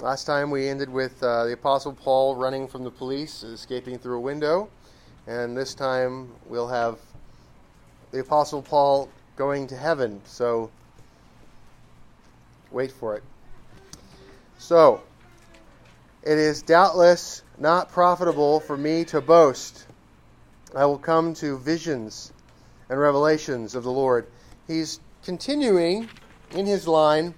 Last time we ended with uh, the Apostle Paul running from the police, escaping through a window. And this time we'll have the Apostle Paul going to heaven. So wait for it. So, it is doubtless not profitable for me to boast. I will come to visions and revelations of the Lord. He's continuing in his line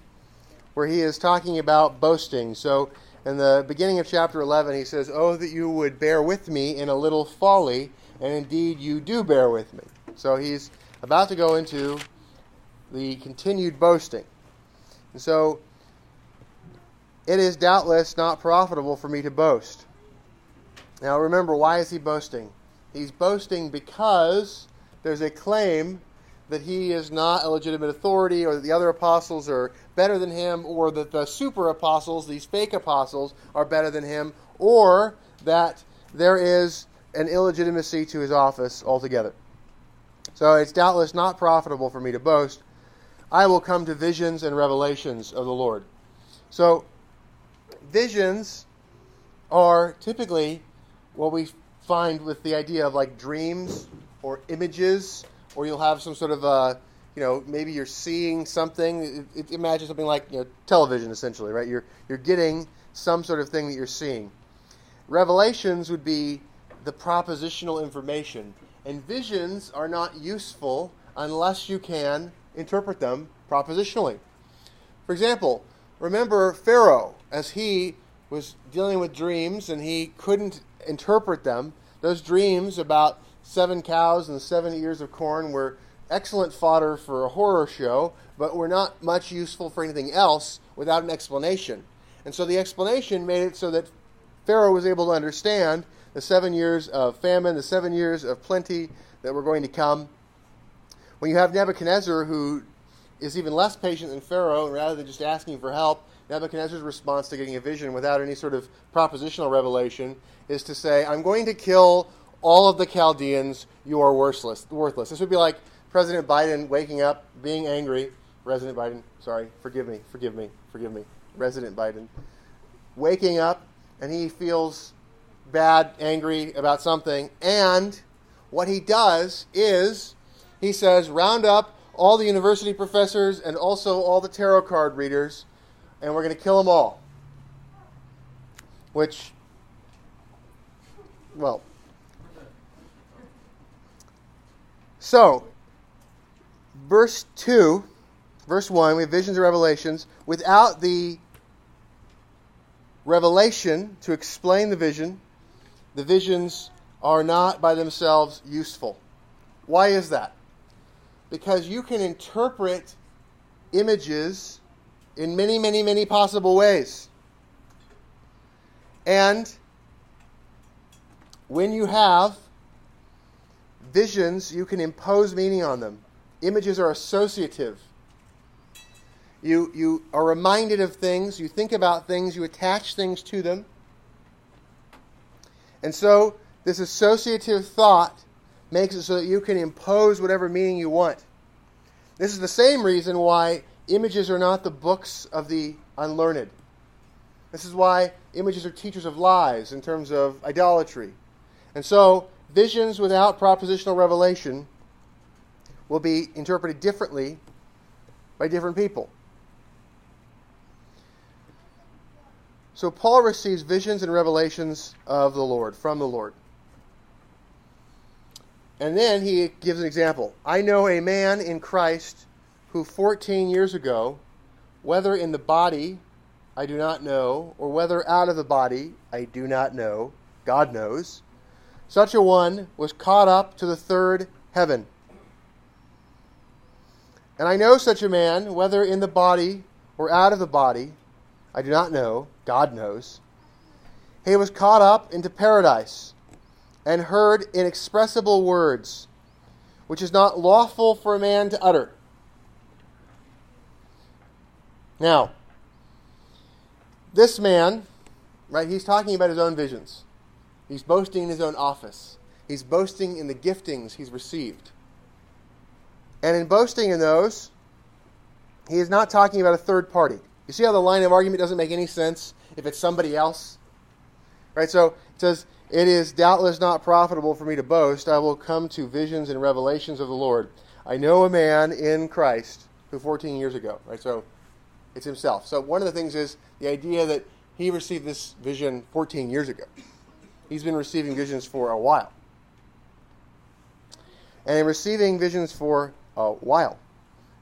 where he is talking about boasting. So, in the beginning of chapter 11, he says, Oh, that you would bear with me in a little folly, and indeed you do bear with me. So, he's about to go into the continued boasting. And so, it is doubtless not profitable for me to boast. Now, remember, why is he boasting? He's boasting because there's a claim that he is not a legitimate authority or that the other apostles are better than him or that the super apostles, these fake apostles, are better than him or that there is an illegitimacy to his office altogether. So it's doubtless not profitable for me to boast. I will come to visions and revelations of the Lord. So, visions are typically what we find with the idea of like dreams or images or you'll have some sort of a, you know, maybe you're seeing something. Imagine something like you know television, essentially, right? You're you're getting some sort of thing that you're seeing. Revelations would be the propositional information, and visions are not useful unless you can interpret them propositionally. For example, remember Pharaoh as he was dealing with dreams and he couldn't interpret them. Those dreams about seven cows and seven ears of corn were excellent fodder for a horror show, but were not much useful for anything else without an explanation. And so the explanation made it so that Pharaoh was able to understand the seven years of famine, the seven years of plenty that were going to come. When you have Nebuchadnezzar, who is even less patient than Pharaoh, and rather than just asking for help, Nebuchadnezzar's response to getting a vision without any sort of propositional revelation is to say, I'm going to kill all of the Chaldeans, you are worthless. worthless. This would be like President Biden waking up, being angry. President Biden, sorry, forgive me, forgive me, forgive me. President Biden. Waking up and he feels bad, angry about something. And what he does is he says, round up all the university professors and also all the tarot card readers, and we're going to kill them all. Which, well, So, verse 2, verse 1, we have visions and revelations. Without the revelation to explain the vision, the visions are not by themselves useful. Why is that? Because you can interpret images in many, many, many possible ways. And when you have Visions, you can impose meaning on them. Images are associative. You, you are reminded of things, you think about things, you attach things to them. And so, this associative thought makes it so that you can impose whatever meaning you want. This is the same reason why images are not the books of the unlearned. This is why images are teachers of lies in terms of idolatry. And so, visions without propositional revelation will be interpreted differently by different people. So Paul receives visions and revelations of the Lord, from the Lord. And then he gives an example. I know a man in Christ who 14 years ago, whether in the body, I do not know, or whether out of the body, I do not know, God knows such a one was caught up to the third heaven. And I know such a man, whether in the body or out of the body, I do not know, God knows. He was caught up into paradise and heard inexpressible words, which is not lawful for a man to utter. Now, this man, right, he's talking about his own visions. He's boasting in his own office. He's boasting in the giftings he's received. And in boasting in those, he is not talking about a third party. You see how the line of argument doesn't make any sense? If it's somebody else. Right? So it says, It is doubtless not profitable for me to boast. I will come to visions and revelations of the Lord. I know a man in Christ who 14 years ago, right? So it's himself. So one of the things is the idea that he received this vision 14 years ago. He's been receiving visions for a while. And in receiving visions for a while,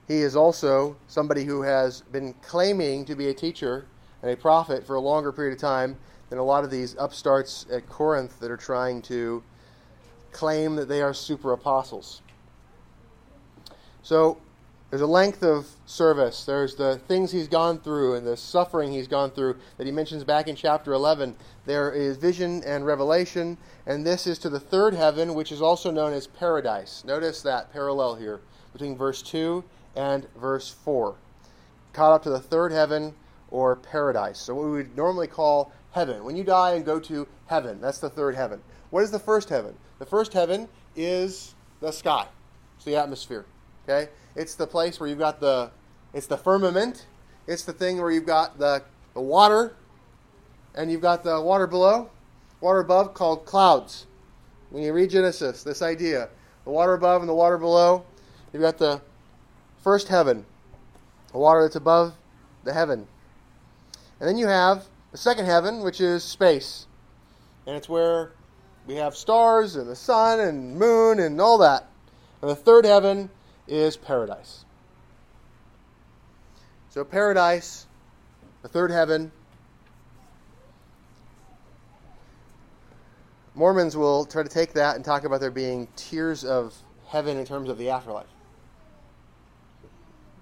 he is also somebody who has been claiming to be a teacher and a prophet for a longer period of time than a lot of these upstarts at Corinth that are trying to claim that they are super apostles. So there's a length of service. There's the things he's gone through and the suffering he's gone through that he mentions back in chapter 11. There is vision and revelation, and this is to the third heaven, which is also known as paradise. Notice that parallel here between verse 2 and verse 4. Caught up to the third heaven or paradise. So, what we would normally call heaven. When you die and go to heaven, that's the third heaven. What is the first heaven? The first heaven is the sky, it's the atmosphere. Okay? It's the place where you've got the it's the firmament. It's the thing where you've got the, the water and you've got the water below, water above called clouds. When you read Genesis, this idea, the water above and the water below, you've got the first heaven, the water that's above the heaven. And then you have the second heaven, which is space. And it's where we have stars and the sun and moon and all that. And the third heaven is paradise. So, paradise, the third heaven. Mormons will try to take that and talk about there being tiers of heaven in terms of the afterlife.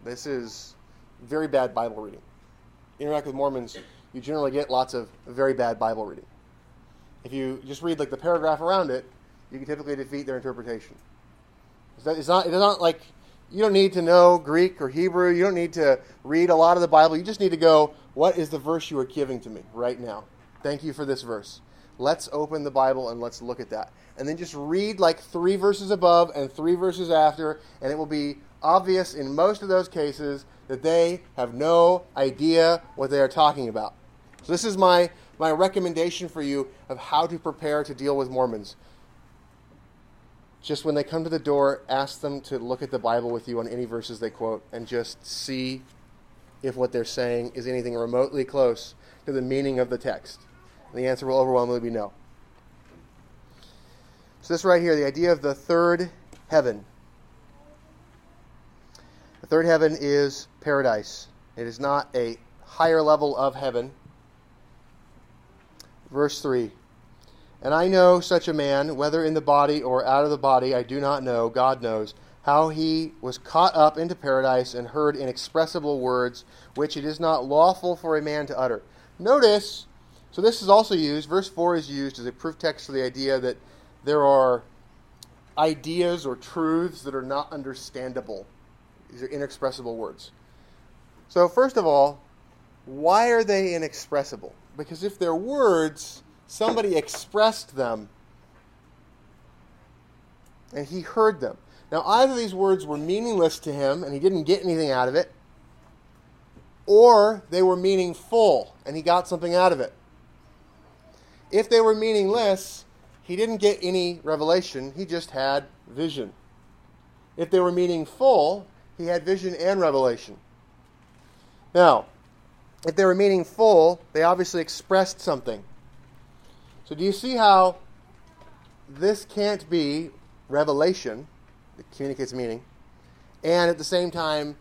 This is very bad Bible reading. Interact with Mormons, you generally get lots of very bad Bible reading. If you just read like the paragraph around it, you can typically defeat their interpretation. It's not, it's not like you don't need to know Greek or Hebrew. You don't need to read a lot of the Bible. You just need to go, what is the verse you are giving to me right now? Thank you for this verse. Let's open the Bible and let's look at that. And then just read like three verses above and three verses after, and it will be obvious in most of those cases that they have no idea what they are talking about. So, this is my, my recommendation for you of how to prepare to deal with Mormons just when they come to the door, ask them to look at the Bible with you on any verses they quote and just see if what they're saying is anything remotely close to the meaning of the text. And the answer will overwhelmingly be no. So, this right here, the idea of the third heaven. The third heaven is paradise. It is not a higher level of heaven. Verse 3 and I know such a man, whether in the body or out of the body, I do not know, God knows, how he was caught up into paradise and heard inexpressible words, which it is not lawful for a man to utter. Notice, so this is also used, verse 4 is used as a proof text for the idea that there are ideas or truths that are not understandable. These are inexpressible words. So, first of all, why are they inexpressible? Because if they're words, Somebody expressed them, and he heard them. Now, either these words were meaningless to him, and he didn't get anything out of it, or they were meaningful, and he got something out of it. If they were meaningless, he didn't get any revelation, he just had vision. If they were meaningful, he had vision and revelation. Now, if they were meaningful, they obviously expressed something. So do you see how this can't be revelation that communicates meaning and at the same time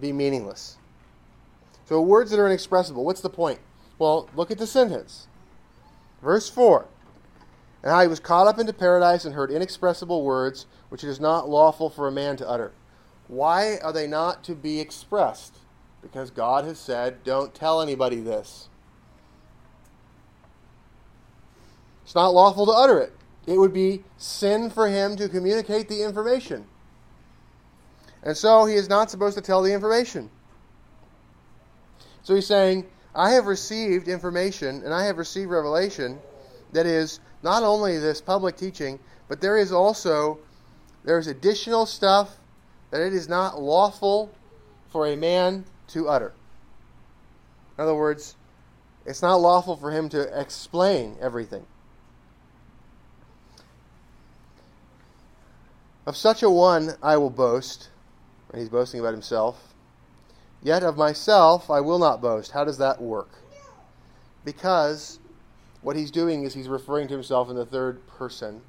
be meaningless? So words that are inexpressible, what's the point? Well, look at the sentence. Verse 4. And how he was caught up into paradise and heard inexpressible words which it is not lawful for a man to utter. Why are they not to be expressed? Because God has said, don't tell anybody this. It's not lawful to utter it. It would be sin for him to communicate the information. And so he is not supposed to tell the information. So he's saying, I have received information and I have received revelation that is not only this public teaching, but there is also there's additional stuff that it is not lawful for a man to utter. In other words, it's not lawful for him to explain everything. Of such a one I will boast. And he's boasting about himself. Yet of myself I will not boast. How does that work? Because what he's doing is he's referring to himself in the third person.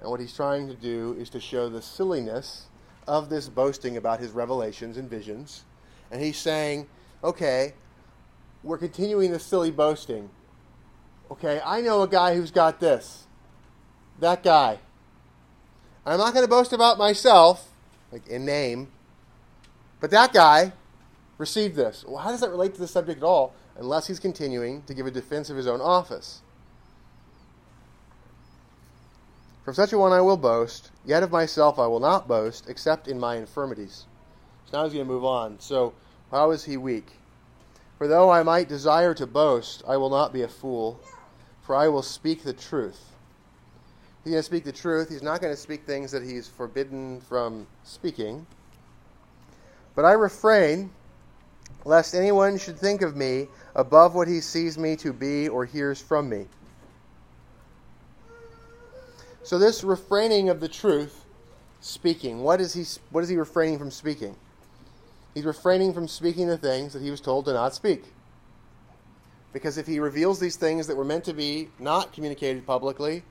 And what he's trying to do is to show the silliness of this boasting about his revelations and visions. And he's saying, okay, we're continuing this silly boasting. Okay, I know a guy who's got this. That guy. I'm not going to boast about myself, like in name, but that guy received this. Well, how does that relate to the subject at all? Unless he's continuing to give a defense of his own office. From such a one I will boast, yet of myself I will not boast, except in my infirmities. So now he's going to move on. So, how is he weak? For though I might desire to boast, I will not be a fool, for I will speak the truth. He's going to speak the truth. He's not going to speak things that he's forbidden from speaking. But I refrain, lest anyone should think of me above what he sees me to be or hears from me. So this refraining of the truth, speaking, what is he what is he refraining from speaking? He's refraining from speaking the things that he was told to not speak. Because if he reveals these things that were meant to be not communicated publicly,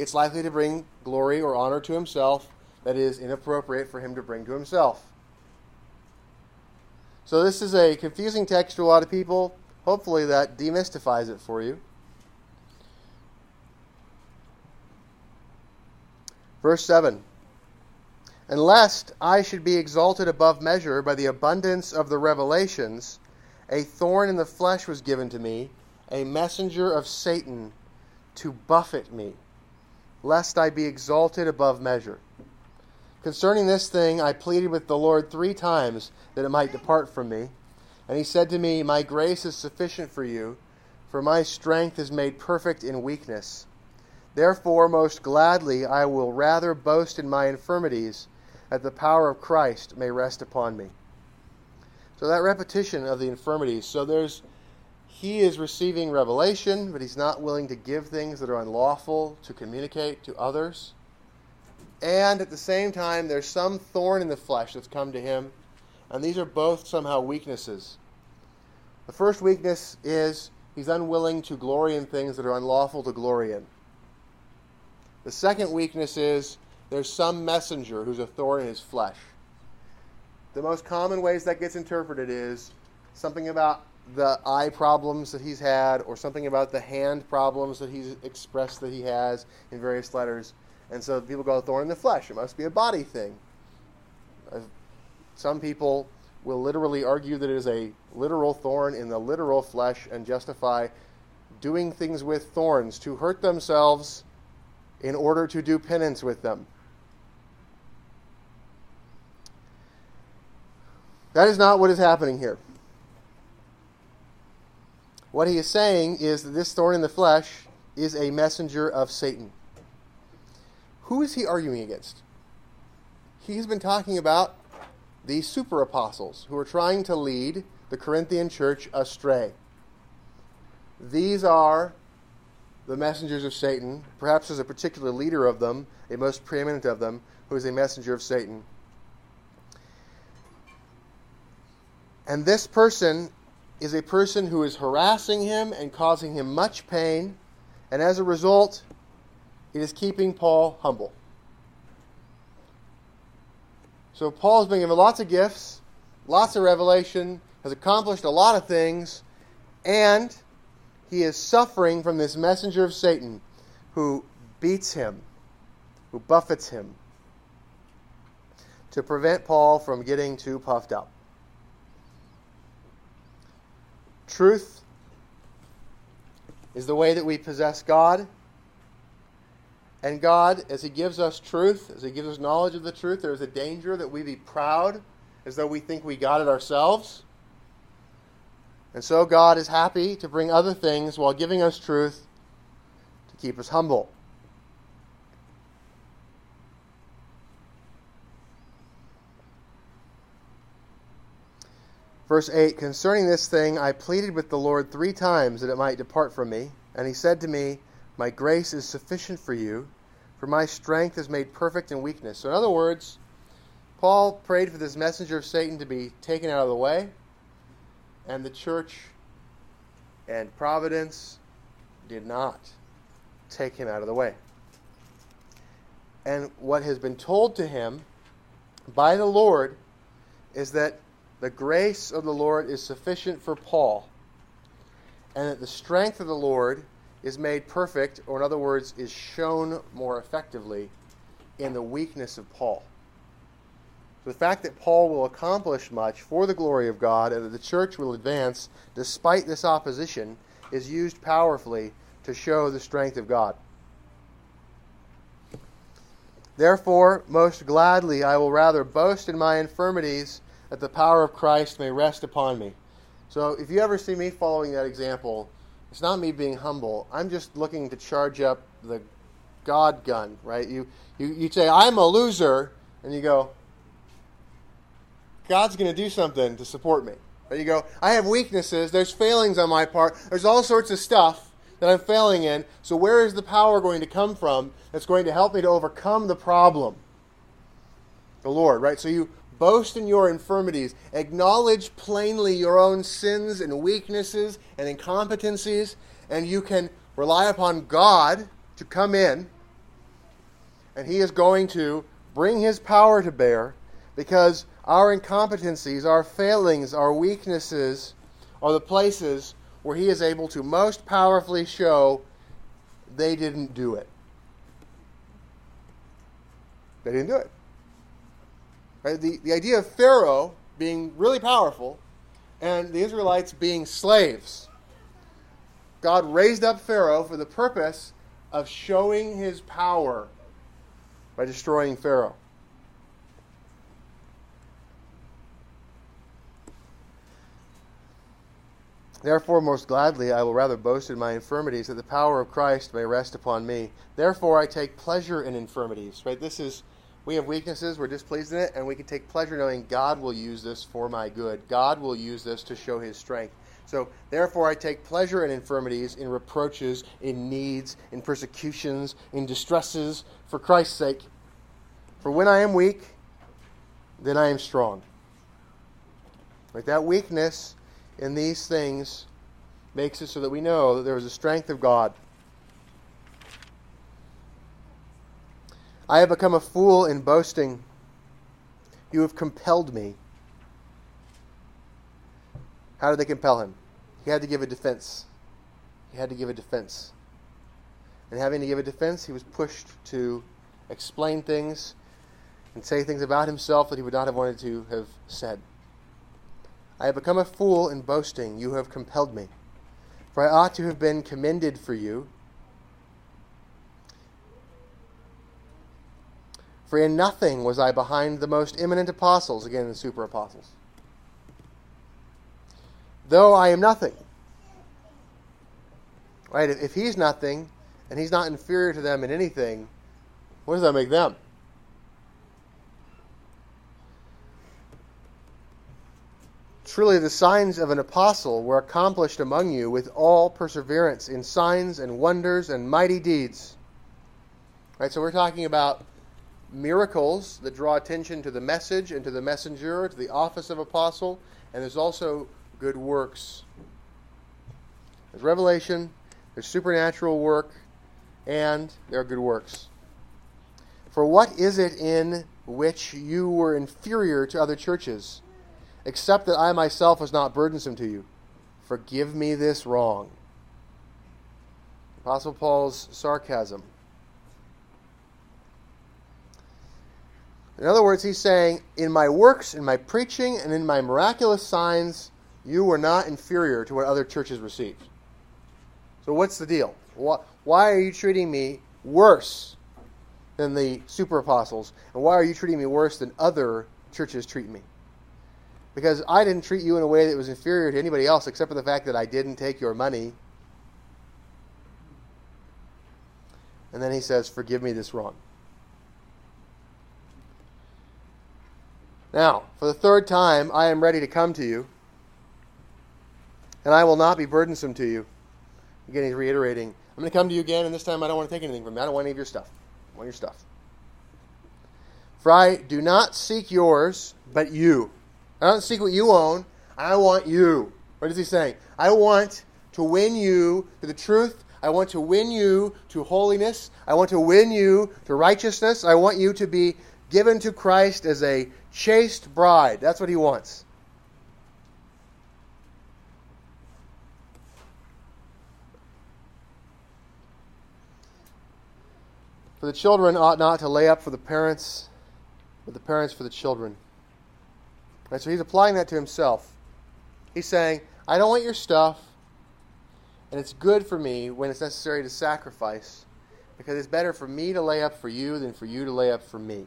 it's likely to bring glory or honor to himself that is inappropriate for him to bring to himself. So this is a confusing text to a lot of people. Hopefully that demystifies it for you. Verse 7 And lest I should be exalted above measure by the abundance of the revelations, a thorn in the flesh was given to me, a messenger of Satan to buffet me, lest I be exalted above measure. Concerning this thing, I pleaded with the Lord three times that it might depart from me. And he said to me, My grace is sufficient for you, for my strength is made perfect in weakness. Therefore, most gladly, I will rather boast in my infirmities, that the power of Christ may rest upon me. So, that repetition of the infirmities. So, there's, he is receiving revelation, but he's not willing to give things that are unlawful to communicate to others. And at the same time, there's some thorn in the flesh that's come to him, and these are both somehow weaknesses. The first weakness is he's unwilling to glory in things that are unlawful to glory in. The second weakness is there's some messenger who's a thorn in his flesh. The most common ways that gets interpreted is something about the eye problems that he's had, or something about the hand problems that he's expressed that he has in various letters. And so people go, thorn in the flesh. It must be a body thing. Some people will literally argue that it is a literal thorn in the literal flesh and justify doing things with thorns to hurt themselves in order to do penance with them. That is not what is happening here. What he is saying is that this thorn in the flesh is a messenger of Satan. Who is he arguing against? He has been talking about the super apostles who are trying to lead the Corinthian church astray. These are the messengers of Satan. Perhaps there's a particular leader of them, a most preeminent of them, who is a messenger of Satan. And this person is a person who is harassing him and causing him much pain, and as a result, it is keeping Paul humble. So Paul's been given lots of gifts, lots of revelation, has accomplished a lot of things, and he is suffering from this messenger of Satan who beats him, who buffets him, to prevent Paul from getting too puffed up. Truth is the way that we possess God. And God, as He gives us truth, as He gives us knowledge of the truth, there is a danger that we be proud as though we think we got it ourselves. And so God is happy to bring other things while giving us truth to keep us humble. Verse 8 Concerning this thing, I pleaded with the Lord three times that it might depart from me. And he said to me, My grace is sufficient for you, for my strength is made perfect in weakness. So, in other words, Paul prayed for this messenger of Satan to be taken out of the way, and the church and providence did not take him out of the way. And what has been told to him by the Lord is that the grace of the Lord is sufficient for Paul, and that the strength of the Lord is made perfect, or in other words, is shown more effectively in the weakness of Paul. So the fact that Paul will accomplish much for the glory of God and that the church will advance despite this opposition is used powerfully to show the strength of God. Therefore, most gladly I will rather boast in my infirmities that the power of Christ may rest upon me. So if you ever see me following that example, it's not me being humble. I'm just looking to charge up the God gun, right? You you you say I'm a loser, and you go, God's going to do something to support me. You go, I have weaknesses. There's failings on my part. There's all sorts of stuff that I'm failing in. So, where is the power going to come from that's going to help me to overcome the problem? The Lord, right? So, you boast in your infirmities, acknowledge plainly your own sins and weaknesses and incompetencies, and you can rely upon God to come in, and He is going to bring His power to bear because our incompetencies, our failings, our weaknesses are the places where he is able to most powerfully show they didn't do it. They didn't do it. Right? The, the idea of Pharaoh being really powerful and the Israelites being slaves. God raised up Pharaoh for the purpose of showing his power by destroying Pharaoh. Therefore, most gladly, I will rather boast in my infirmities, that the power of Christ may rest upon me. Therefore, I take pleasure in infirmities. Right? This is, we have weaknesses, we're displeased in it, and we can take pleasure knowing God will use this for my good. God will use this to show his strength. So, therefore, I take pleasure in infirmities, in reproaches, in needs, in persecutions, in distresses, for Christ's sake. For when I am weak, then I am strong. Like that weakness in these things makes it so that we know that there is a strength of God. I have become a fool in boasting. You have compelled me. How did they compel him? He had to give a defense. He had to give a defense. And having to give a defense, he was pushed to explain things and say things about himself that he would not have wanted to have said. I have become a fool in boasting. You have compelled me. For I ought to have been commended for you. For in nothing was I behind the most eminent apostles, again, the super apostles. Though I am nothing. Right? If he's nothing and he's not inferior to them in anything, what does that make them? Truly, the signs of an apostle were accomplished among you with all perseverance in signs and wonders and mighty deeds. Right, so we're talking about miracles that draw attention to the message and to the messenger, to the office of apostle, and there's also good works. There's revelation, there's supernatural work, and there are good works. For what is it in which you were inferior to other churches? except that I myself was not burdensome to you. Forgive me this wrong. Apostle Paul's sarcasm. In other words, he's saying, in my works, in my preaching, and in my miraculous signs, you were not inferior to what other churches received. So, what's the deal? Why are you treating me worse than the super apostles? And why are you treating me worse than other churches treat me? Because I didn't treat you in a way that was inferior to anybody else except for the fact that I didn't take your money. And then he says, Forgive me this wrong. Now, for the third time, I am ready to come to you. and I will not be burdensome to you. Again, he's reiterating, I'm going to come to you again, and this time I don't want to take anything from you. I don't want any of your stuff. I want your stuff. For I do not seek yours, but you. I don't seek what you own. I want you. What is he saying? I want to win you to the truth. I want to win you to holiness. I want to win you to righteousness. I want you to be given to Christ as a chaste bride. That's what he wants. For the children ought not to lay up for the parents, but the parents for the children. Right, so he's applying that to himself. He's saying, I don't want your stuff, and it's good for me when it's necessary to sacrifice, because it's better for me to lay up for you than for you to lay up for me.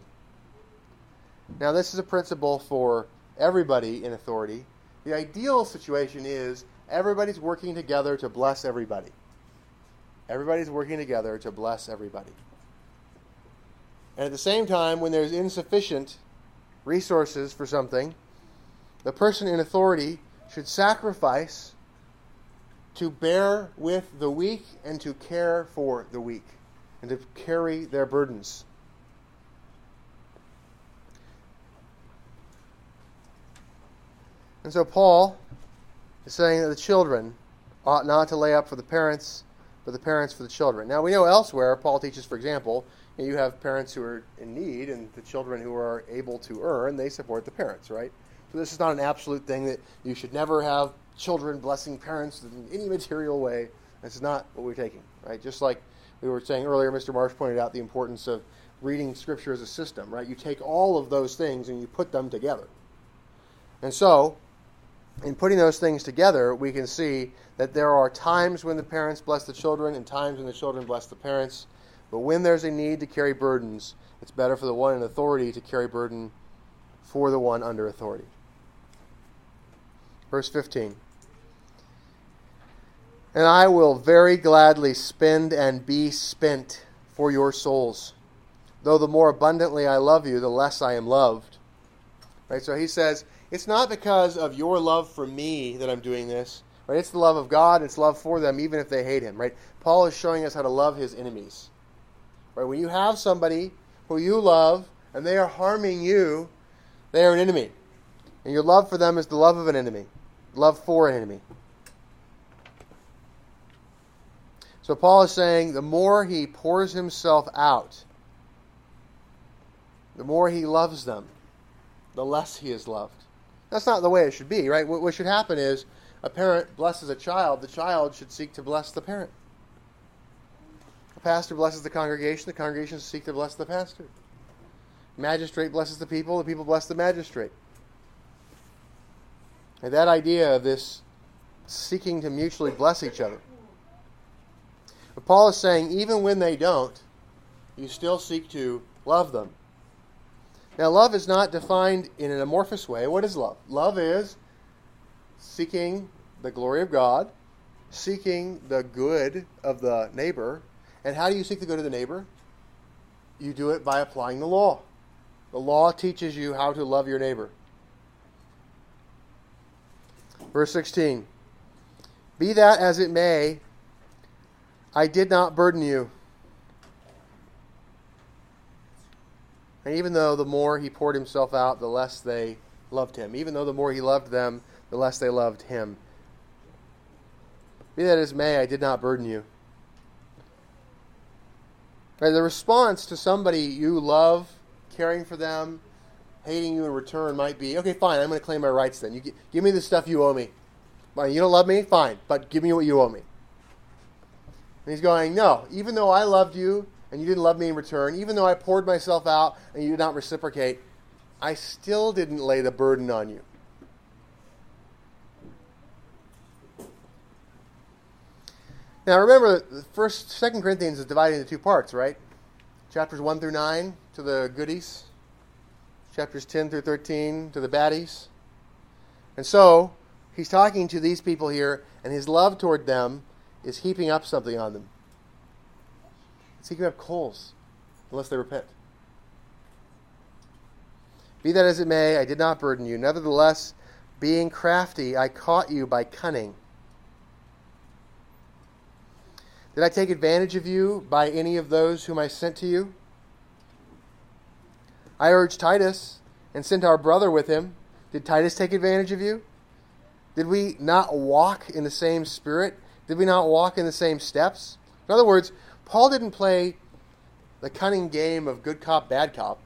Now, this is a principle for everybody in authority. The ideal situation is everybody's working together to bless everybody. Everybody's working together to bless everybody. And at the same time, when there's insufficient resources for something, the person in authority should sacrifice to bear with the weak and to care for the weak and to carry their burdens. And so Paul is saying that the children ought not to lay up for the parents, but the parents for the children. Now we know elsewhere, Paul teaches, for example, you have parents who are in need, and the children who are able to earn, they support the parents, right? So this is not an absolute thing that you should never have children blessing parents in any material way. This is not what we're taking, right? Just like we were saying earlier, Mr. Marsh pointed out the importance of reading Scripture as a system, right? You take all of those things and you put them together. And so, in putting those things together, we can see that there are times when the parents bless the children and times when the children bless the parents. But when there's a need to carry burdens, it's better for the one in authority to carry burden for the one under authority. Verse 15. And I will very gladly spend and be spent for your souls. Though the more abundantly I love you, the less I am loved. Right? So he says, it's not because of your love for me that I'm doing this. Right? It's the love of God, it's love for them, even if they hate him. Right? Paul is showing us how to love his enemies. Right? When you have somebody who you love and they are harming you, they are an enemy. And your love for them is the love of an enemy, love for an enemy. So Paul is saying the more he pours himself out, the more he loves them, the less he is loved. That's not the way it should be, right? What should happen is a parent blesses a child, the child should seek to bless the parent A pastor blesses the congregation, the congregation should seek to bless the pastor. Magistrate blesses the people, the people bless the magistrate. And that idea of this seeking to mutually bless each other. But Paul is saying, even when they don't, you still seek to love them. Now, love is not defined in an amorphous way. What is love? Love is seeking the glory of God, seeking the good of the neighbor, and how do you seek the good of the neighbor? You do it by applying the law. The law teaches you how to love your neighbor. Verse 16 Be that as it may, I did not burden you. And even though the more he poured himself out, the less they loved him. Even though the more he loved them, the less they loved him. Be that as may, I did not burden you. Right, the response to somebody you love, caring for them, hating you in return might be, okay, fine, I'm going to claim my rights then. You g- give me the stuff you owe me. You don't love me? Fine, but give me what you owe me. And he's going, no, even though I loved you and you didn't love me in return, even though I poured myself out and you did not reciprocate, I still didn't lay the burden on you. Now remember, first, Second Corinthians is divided into two parts, right? Chapters one through nine to the goodies, chapters ten through thirteen to the baddies. And so he's talking to these people here, and his love toward them is heaping up something on them. It's heaping up coals, unless they repent. Be that as it may, I did not burden you. Nevertheless, being crafty, I caught you by cunning. Did I take advantage of you by any of those whom I sent to you? I urged Titus and sent our brother with him. Did Titus take advantage of you? Did we not walk in the same spirit? Did we not walk in the same steps? In other words, Paul didn't play the cunning game of good cop, bad cop.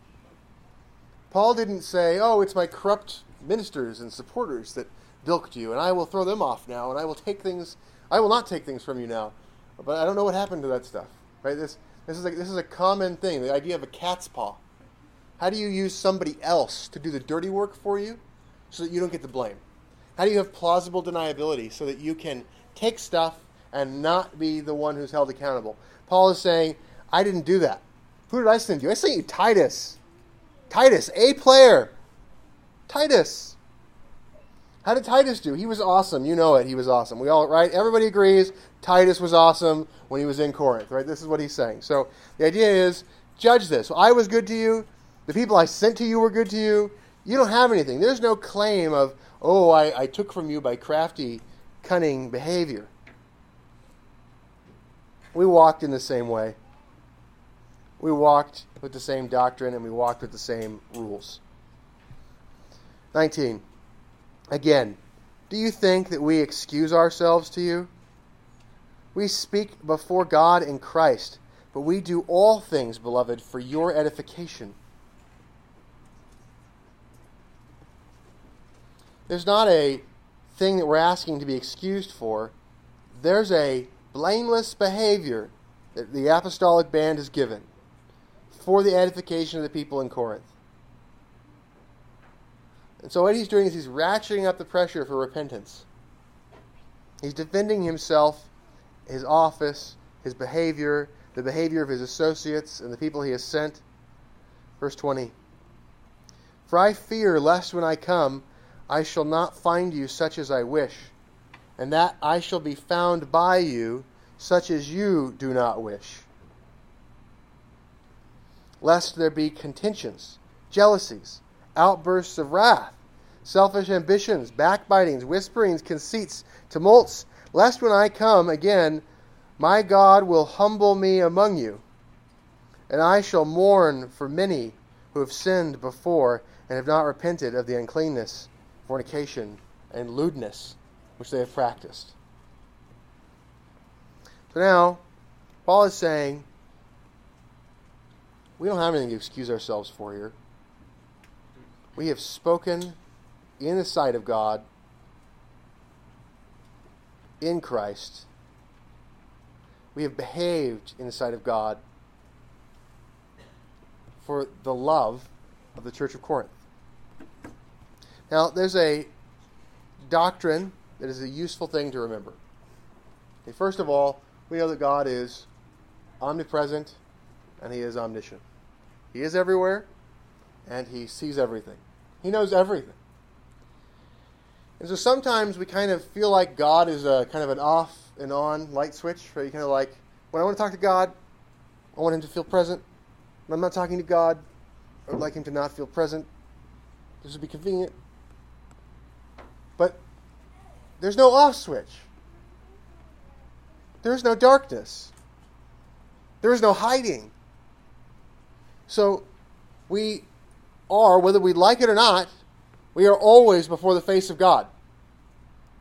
Paul didn't say, Oh, it's my corrupt ministers and supporters that bilked you, and I will throw them off now, and I will take things, I will not take things from you now. But I don't know what happened to that stuff. Right? This, this, is, a, this is a common thing the idea of a cat's paw. How do you use somebody else to do the dirty work for you so that you don't get the blame? How do you have plausible deniability so that you can take stuff and not be the one who's held accountable? Paul is saying, I didn't do that. Who did I send you? I sent you Titus. Titus, A player. Titus. How did Titus do? He was awesome. You know it. He was awesome. We all right? Everybody agrees Titus was awesome when he was in Corinth, right? This is what he's saying. So the idea is judge this. I was good to you. The people I sent to you were good to you. You don't have anything. There's no claim of, oh, I, I took from you by crafty, cunning behavior. We walked in the same way. We walked with the same doctrine and we walked with the same rules. 19. Again, do you think that we excuse ourselves to you? We speak before God in Christ, but we do all things, beloved, for your edification. There's not a thing that we're asking to be excused for. There's a blameless behavior that the apostolic band has given for the edification of the people in Corinth. And so what he's doing is he's ratcheting up the pressure for repentance. He's defending himself, his office, his behavior, the behavior of his associates and the people he has sent. Verse 20 For I fear lest when I come, I shall not find you such as I wish, and that I shall be found by you such as you do not wish. Lest there be contentions, jealousies, outbursts of wrath, selfish ambitions, backbitings, whisperings, conceits, tumults, lest when I come again, my God will humble me among you, and I shall mourn for many who have sinned before and have not repented of the uncleanness fornication, and lewdness which they have practiced. So now, Paul is saying, we don't have anything to excuse ourselves for here. We have spoken in the sight of God, in Christ. We have behaved in the sight of God for the love of the church of Corinth. Now, there's a doctrine that is a useful thing to remember. Okay, first of all, we know that God is omnipresent and He is omniscient. He is everywhere and He sees everything, He knows everything. And so sometimes we kind of feel like God is a kind of an off and on light switch, where you kind of like, when I want to talk to God, I want Him to feel present. When I'm not talking to God, I would like Him to not feel present. This would be convenient. There's no off switch. There's no darkness. There is no hiding. So we are, whether we like it or not, we are always before the face of God.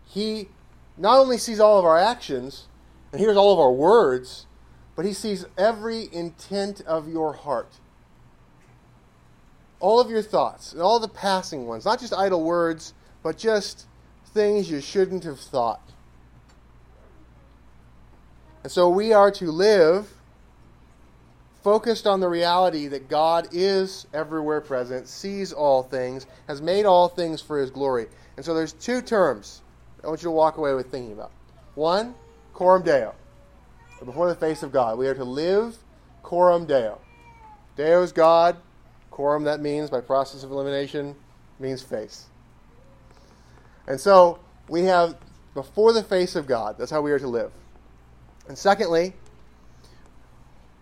He not only sees all of our actions and hears all of our words, but he sees every intent of your heart. All of your thoughts, and all the passing ones, not just idle words, but just things you shouldn't have thought. And so we are to live focused on the reality that God is everywhere present, sees all things, has made all things for his glory. And so there's two terms I want you to walk away with thinking about. One, coram deo, before the face of God. We are to live coram deo. Deo is God. Coram, that means, by process of elimination, means face. And so we have before the face of God. That's how we are to live. And secondly,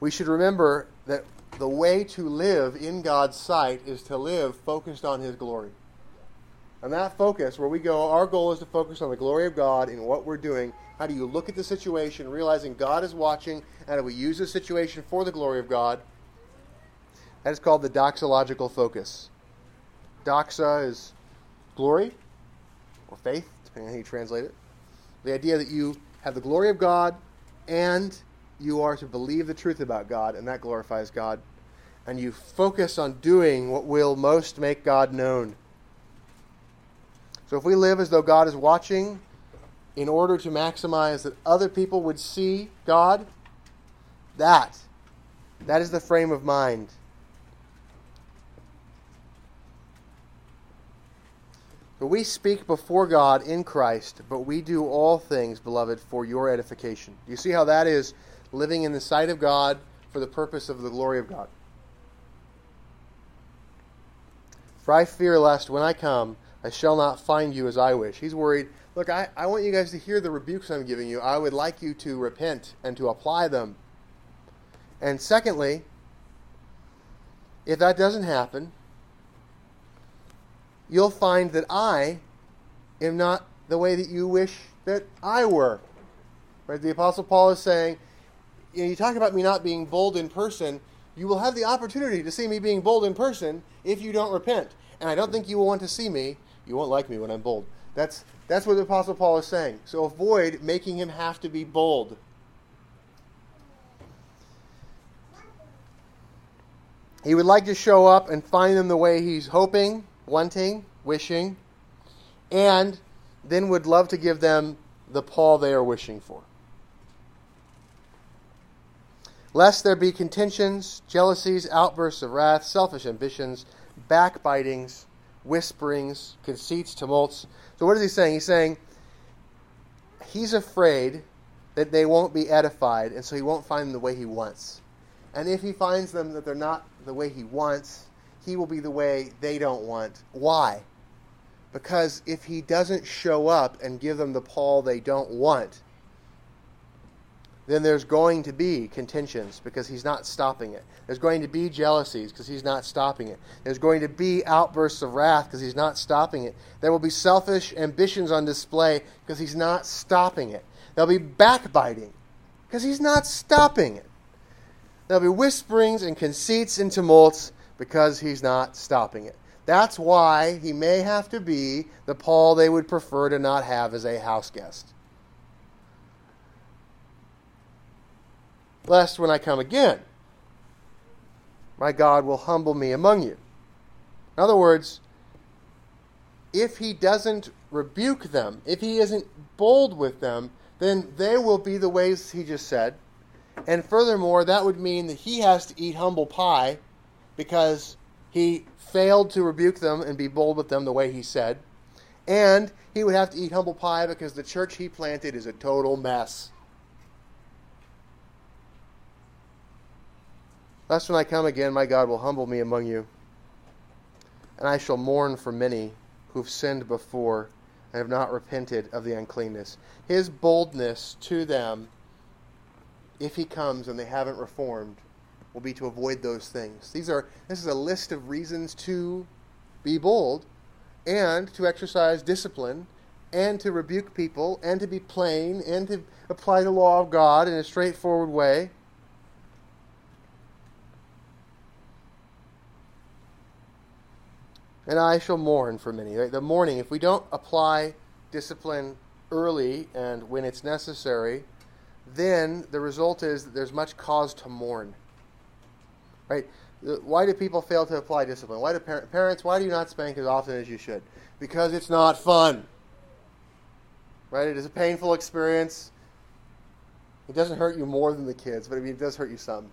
we should remember that the way to live in God's sight is to live focused on His glory. And that focus, where we go, our goal is to focus on the glory of God in what we're doing. How do you look at the situation, realizing God is watching, and do we use the situation for the glory of God? That is called the doxological focus. Doxa is glory or faith, depending on how you translate it. The idea that you have the glory of God and you are to believe the truth about God, and that glorifies God. And you focus on doing what will most make God known. So if we live as though God is watching in order to maximize that other people would see God, that that is the frame of mind. But we speak before God in Christ, but we do all things, beloved, for your edification. Do you see how that is living in the sight of God for the purpose of the glory of God? For I fear lest when I come, I shall not find you as I wish. He's worried. Look, I, I want you guys to hear the rebukes I'm giving you. I would like you to repent and to apply them. And secondly, if that doesn't happen, you'll find that I am not the way that you wish that I were. Right? The Apostle Paul is saying, you, know, you talk about me not being bold in person. You will have the opportunity to see me being bold in person if you don't repent. And I don't think you will want to see me you won't like me when I'm bold. That's, that's what the Apostle Paul is saying. So avoid making him have to be bold. He would like to show up and find them the way he's hoping, wanting, wishing, and then would love to give them the Paul they are wishing for. Lest there be contentions, jealousies, outbursts of wrath, selfish ambitions, backbitings whisperings, conceits, tumults. So, what is he saying? He's saying he's afraid that they won't be edified, and so he won't find them the way he wants. And if he finds them that they're not the way he wants, he will be the way they don't want. Why? Because if he doesn't show up and give them the Paul they don't want, then there's going to be contentions because he's not stopping it. There's going to be jealousies because he's not stopping it. There's going to be outbursts of wrath because he's not stopping it. There will be selfish ambitions on display because he's not stopping it. There'll be backbiting because he's not stopping it. There'll be whisperings and conceits and tumults because he's not stopping it. That's why he may have to be the Paul they would prefer to not have as a house guest. lest when I come again, my God will humble me among you. In other words, if he doesn't rebuke them, if he isn't bold with them, then they will be the ways he just said. And furthermore, that would mean that he has to eat humble pie because he failed to rebuke them and be bold with them the way he said. And he would have to eat humble pie because the church he planted is a total mess. Lest when I come again, my God will humble me among you, and I shall mourn for many who've sinned before and have not repented of the uncleanness. His boldness to them, if he comes and they haven't reformed, will be to avoid those things. These are this is a list of reasons to be bold and to exercise discipline and to rebuke people and to be plain and to apply the law of God in a straightforward way. and I shall mourn for many. Right? The mourning, if we don't apply discipline early and when it's necessary, then the result is that there's much cause to mourn. Right? Why do people fail to apply discipline? Why do par- parents? Why do you not spank as often as you should? Because it's not fun. Right? It is a painful experience. It doesn't hurt you more than the kids, but I mean, it does hurt you some.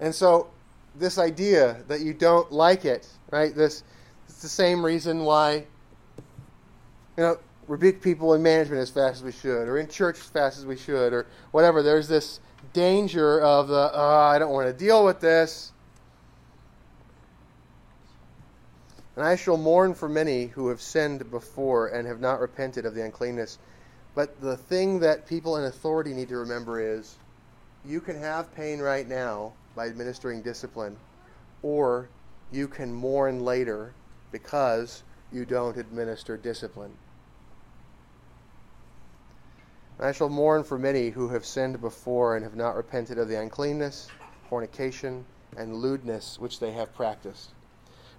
And so this idea that you don't like it, right? This it's the same reason why you know rebuke people in management as fast as we should, or in church as fast as we should, or whatever. There's this danger of the oh, I don't want to deal with this. And I shall mourn for many who have sinned before and have not repented of the uncleanness. But the thing that people in authority need to remember is you can have pain right now by administering discipline, or you can mourn later because you don't administer discipline. I shall mourn for many who have sinned before and have not repented of the uncleanness, fornication, and lewdness which they have practiced.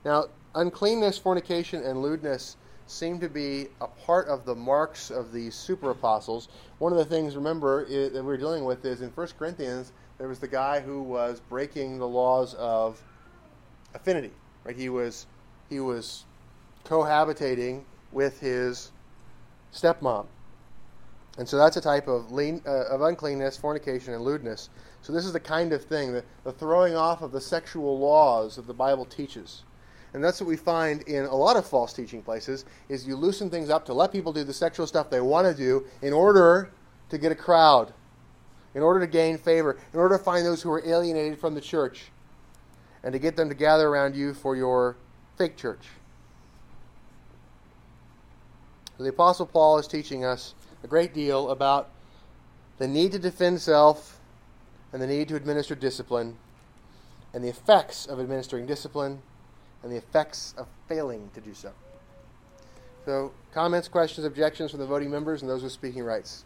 Now, uncleanness, fornication, and lewdness seem to be a part of the marks of these super apostles. One of the things, remember, that we're dealing with is in 1 Corinthians, there was the guy who was breaking the laws of affinity. Right? He was he was cohabitating with his stepmom. And so that's a type of, lean, uh, of uncleanness, fornication, and lewdness. So this is the kind of thing, the, the throwing off of the sexual laws that the Bible teaches. And that's what we find in a lot of false teaching places, is you loosen things up to let people do the sexual stuff they want to do in order to get a crowd, in order to gain favor, in order to find those who are alienated from the church, and to get them to gather around you for your fake church. The Apostle Paul is teaching us a great deal about the need to defend self and the need to administer discipline and the effects of administering discipline and the effects of failing to do so. So, comments, questions, objections from the voting members and those with speaking rights.